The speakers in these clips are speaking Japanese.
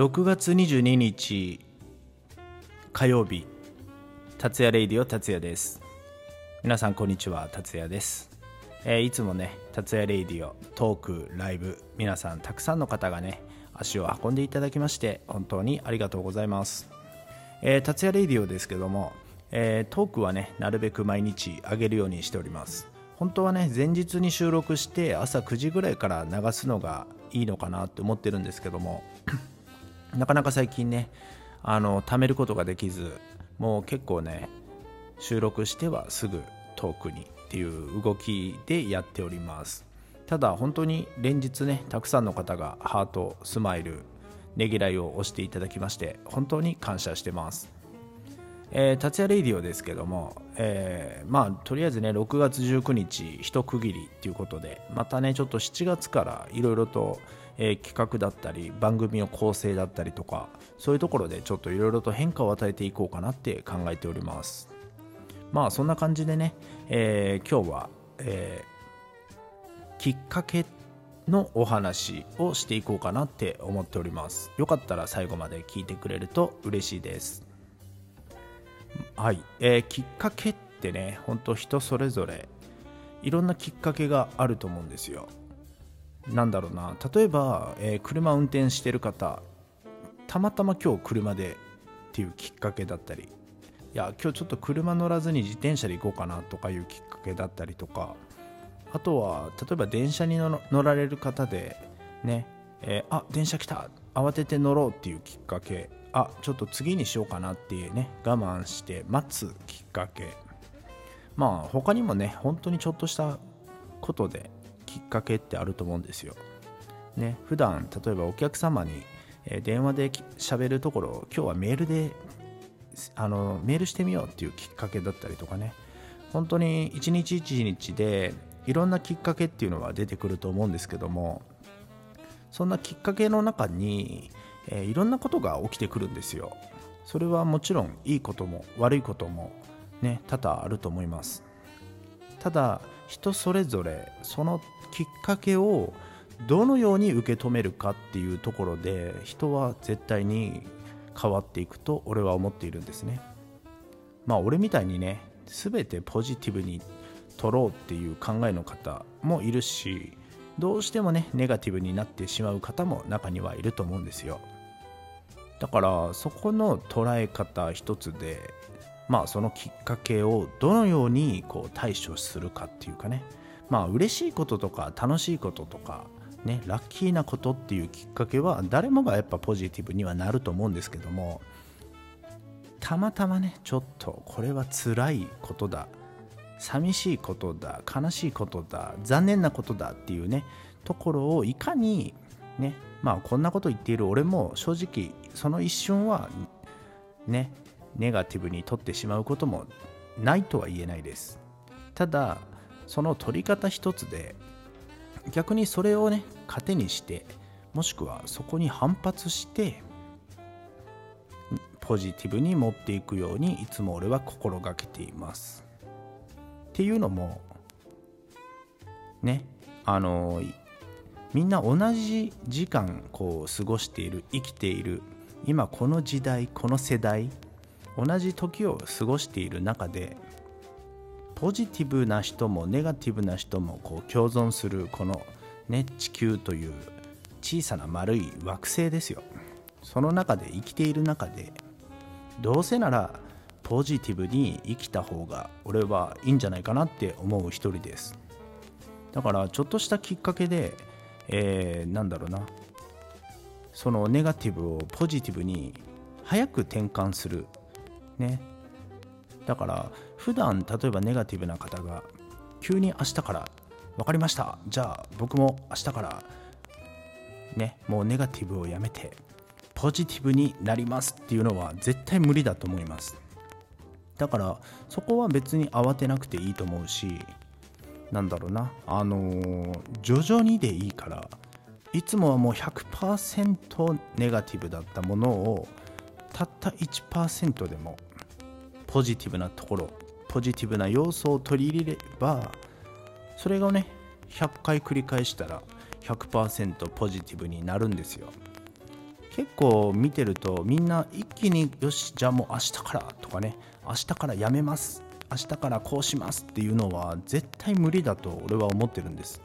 6月22日火曜日達也レイディオ達也です。皆さんこんにちは。達也です、えーいつもね達也レイディオトークライブ皆さんたくさんの方がね足を運んでいただきまして本当にありがとうございます、えー達也レイディオですけども、えートークはねなるべく毎日上げるようにしております。本当はね前日に収録して朝9時ぐらいから流すのがいいのかなって思ってるんですけどもなかなか最近ねあの貯めることができずもう結構ね収録してはすぐトークにっていう動きでやっております。ただ本当に連日ねたくさんの方がハートスマイルねぎらいを押していただきまして本当に感謝してます。えー、達也レイディオですけども、えーまあとりあえずね6月19日一区切りっていうことでまたねちょっと7月からいろいろと、えー企画だったり番組の構成だったりとかそういうところでちょっといろいろと変化を与えていこうかなって考えております。まあそんな感じでね、えー今日は、えーきっかけのお話をしていこうかなって思っております。よかったら最後まで聞いてくれると嬉しいです。はい、えーきっかけってね本当人それぞれいろんなきっかけがあると思うんですよ。なんだろうな。例えば、えー車運転してる方たまたま今日車でっていうきっかけだったり。いや今日ちょっと車乗らずに自転車で行こうかなとかいうきっかけだったりとか。あとは例えば電車に乗られる方でね、えーあ電車来た。慌てて乗ろうっていうきっかけ。あちょっと次にしようかなっていうね我慢して待つきっかけ。まあ他にもね本当にちょっとしたことできっかけってあると思うんですよ。ね普段例えばお客様に、電話で喋るところを今日はメールであのメールしてみようっていうきっかけだったりとかね。本当に一日一日でいろんなきっかけっていうのは出てくると思うんですけどもそんなきっかけの中に、えいろんなことが起きてくるんですよ。それはもちろんいいことも悪いこともね多々あると思います。ただ人それぞれそのきっかけをどのように受け止めるかっていうところで人は絶対に変わっていくと俺は思っているんですね。まあ俺みたいにね全てポジティブに取ろうっていう考えの方もいるしどうしてもねネガティブになってしまう方も中にはいると思うんですよ。だからそこの捉え方一つでまあそのきっかけをどのようにこう対処するかっていうかね。まあ嬉しいこととか楽しいこととかねラッキーなことっていうきっかけは誰もがやっぱポジティブにはなると思うんですけどもたまたまねちょっとこれは辛いことだ寂しいことだ悲しいことだ残念なことだっていうねところをいかにねまあこんなこと言っている俺も正直その一瞬はねネガティブに取ってしまうこともないとは言えないです。ただその取り方一つで逆にそれをね糧にしてもしくはそこに反発してポジティブに持っていくようにいつも俺は心がけています。っていうのもねあのみんな同じ時間こう過ごしている生きている今この時代この世代同じ時を過ごしている中でポジティブな人もネガティブな人もこう共存するこの、ね、地球という小さな丸い惑星ですよ。その中で生きている中でどうせならポジティブに生きた方が俺はいいんじゃないかなって思う一人です。だからちょっとしたきっかけで、えーなんだろうな。そのネガティブをポジティブに早く転換する。ね。だから普段例えばネガティブな方が急に明日から分かりました。じゃあ僕も明日からねもうネガティブをやめてポジティブになります。っていうのは絶対無理だと思います。だからそこは別に慌てなくていいと思うしなんだろうな。あのー徐々にでいいからいつもはもう100%ネガティブだったものをたった1%でもポジティブなところポジティブな要素を取り入れればそれがね100回繰り返したら100%ポジティブになるんですよ。結構見てるとみんな一気によしじゃあもう明日からとかね明日からやめます明日からこうしますっていうのは絶対無理だと俺は思ってるんです。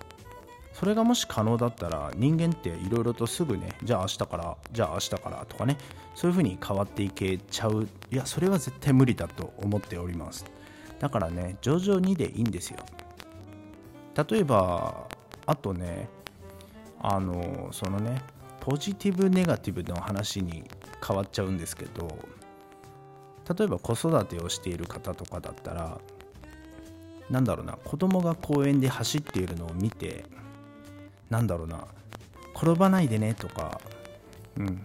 それがもし可能だったら人間っていろいろとすぐねじゃあ明日からじゃあ明日からとかねそういう風に変わっていけちゃう。いやそれは絶対無理だと思っております。だからね徐々にでいいんですよ。例えばあとねあのそのねポジティブネガティブの話に変わっちゃうんですけど例えば子育てをしている方とかだったらなんだろうな子供が公園で走っているのを見てなんだろうな。転ばないでねとか、うん、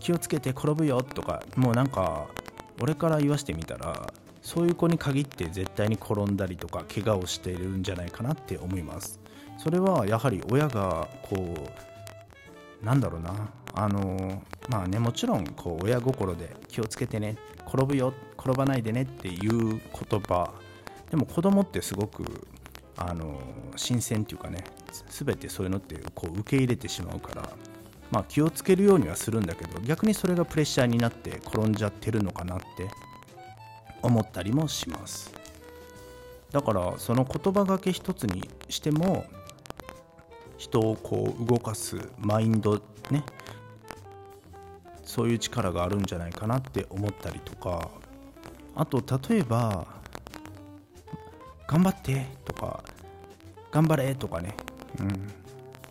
気をつけて転ぶよとか。もうなんか俺から言わせてみたらそういう子に限って絶対に転んだりとか怪我をしているんじゃないかなって思います。それはやはり親がこうなんだろうな。あのまあねもちろんこう親心で気をつけてね転ぶよ転ばないでねっていう言葉。でも子供ってすごくあの新鮮っていうかね全てそういうのってこう受け入れてしまうからまあ気をつけるようにはするんだけど逆にそれがプレッシャーになって転んじゃってるのかなって思ったりもします。だからその言葉がけ一つにしても人をこう動かすマインドねそういう力があるんじゃないかなって思ったりとかあと例えば「頑張って」とか「頑張れ」とかね、うん、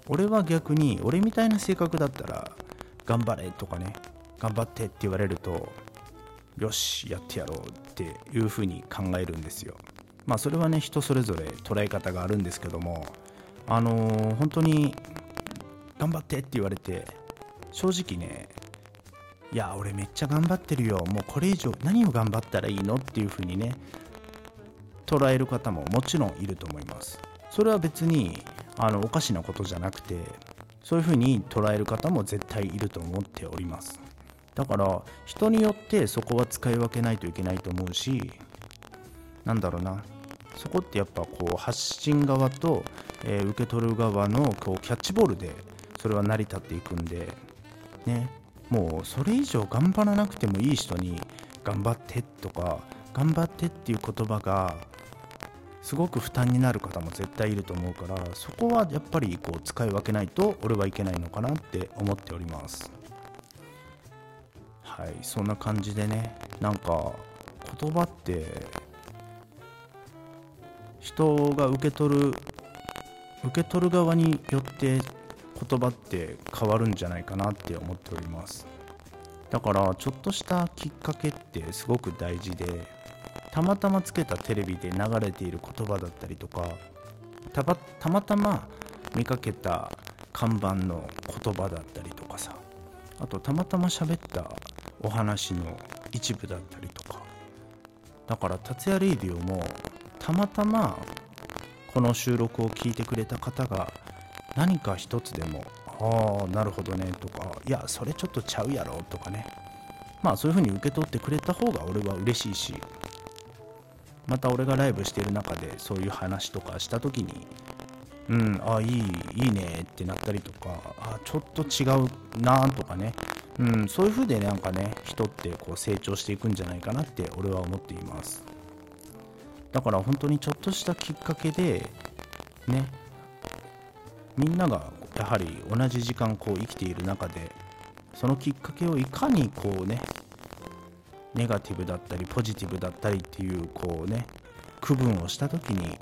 俺は逆に俺みたいな性格だったら「頑張れ」とかね「頑張って」って言われるとよしやってやろうっていうふうに考えるんですよ。まあそれはね人それぞれ捉え方があるんですけどもあのー、本当に頑張ってって言われて正直ねいや俺めっちゃ頑張ってるよ。もうこれ以上何を頑張ったらいいのっていう風にね捉える方ももちろんいると思います。それは別にあのおかしなことじゃなくてそういう風に捉える方も絶対いると思っております。だから人によってそこは使い分けないといけないと思うしなんだろうな。そこってやっぱこう発信側と、えー、受け取る側のこうキャッチボールでそれは成り立っていくんでね。もうそれ以上頑張らなくてもいい人に頑張ってとか頑張ってっていう言葉がすごく負担になる方も絶対いると思うからそこはやっぱりこう使い分けないと俺はいけないのかなって思っております。はいそんな感じでねなんか言葉って人が受け取る受け取る側によって言葉って変わるんじゃないかなって思っております。だからちょっとしたきっかけってすごく大事でたまたまつけたテレビで流れている言葉だったりとかたたまたま見かけた看板の言葉だったりとかさあとたまたま喋ったお話の一部だったりとか。だから達也レイディオもたまたまこの収録を聞いてくれた方が何か一つでもああなるほどねとかいやそれちょっとちゃうやろとかね。まあそういう風に受け取ってくれた方が俺は嬉しいしまた俺がライブしてる中でそういう話とかした時にうんあいいいいねってなったりとかあちょっと違うなとかね。うんそういう風でなんかね人ってこう成長していくんじゃないかなって俺は思っています。だから本当にちょっとしたきっかけでねみんながやはり同じ時間こう生きている中でそのきっかけをいかにこうねネガティブだったりポジティブだったりっていうこうね区分をした時に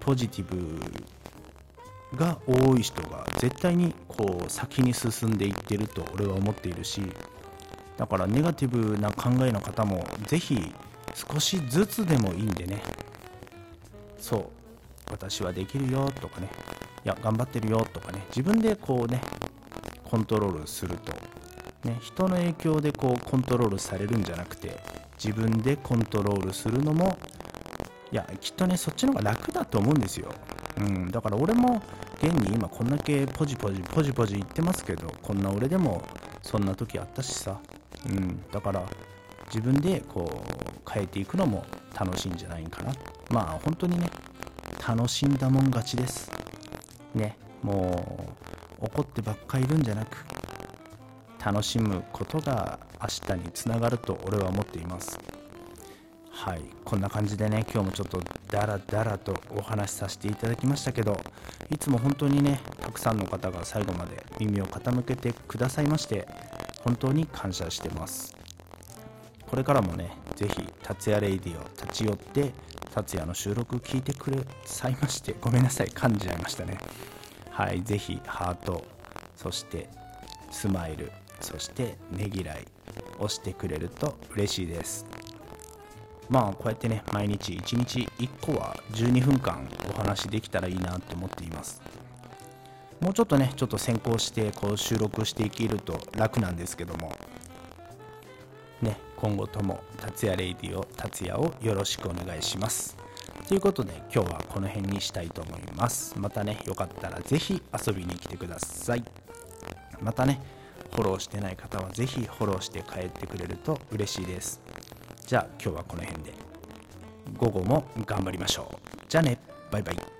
ポジティブが多い人が絶対にこう先に進んでいってると俺は思っているしだからネガティブな考えの方もぜひ少しずつでもいいんでね。そう私はできるよとかね。いや頑張ってるよとかね。自分でこうねコントロールすると、ね、人の影響でこうコントロールされるんじゃなくて自分でコントロールするのもいやきっとねそっちの方が楽だと思うんですよ、うん、だから俺も現に今こんだけポジポジポジポジ言ってますけどこんな俺でもそんな時あったしさ、うん、だから自分でこう変えていくのも楽しいんじゃないかな。まあ本当にね楽しんだもん勝ちです。ねもう怒ってばっかいるんじゃなく楽しむことが明日につながると俺は思っています。はい。こんな感じでね今日もちょっとダラダラとお話しさせていただきましたけどいつも本当にねたくさんの方が最後まで耳を傾けてくださいまして本当に感謝してます。これからもねぜひ達也レイディを立ち寄って達也の収録聞いてくださいましてごめんなさい噛んじゃいましたね。はい。ぜひハートそしてスマイルそしてねぎらい押してくれると嬉しいです。まあこうやってね毎日1日1個は12分間お話できたらいいなって思っています。もうちょっとねちょっと先行してこう収録していけると楽なんですけども。ね今後とも達也レイディオ達也をよろしくお願いします。ということで今日はこの辺にしたいと思います。またねよかったら是非遊びに来てください。またねフォローしてない方は是非フォローして帰ってくれると嬉しいです。じゃあ今日はこの辺で。午後も頑張りましょう。じゃあね。バイバイ。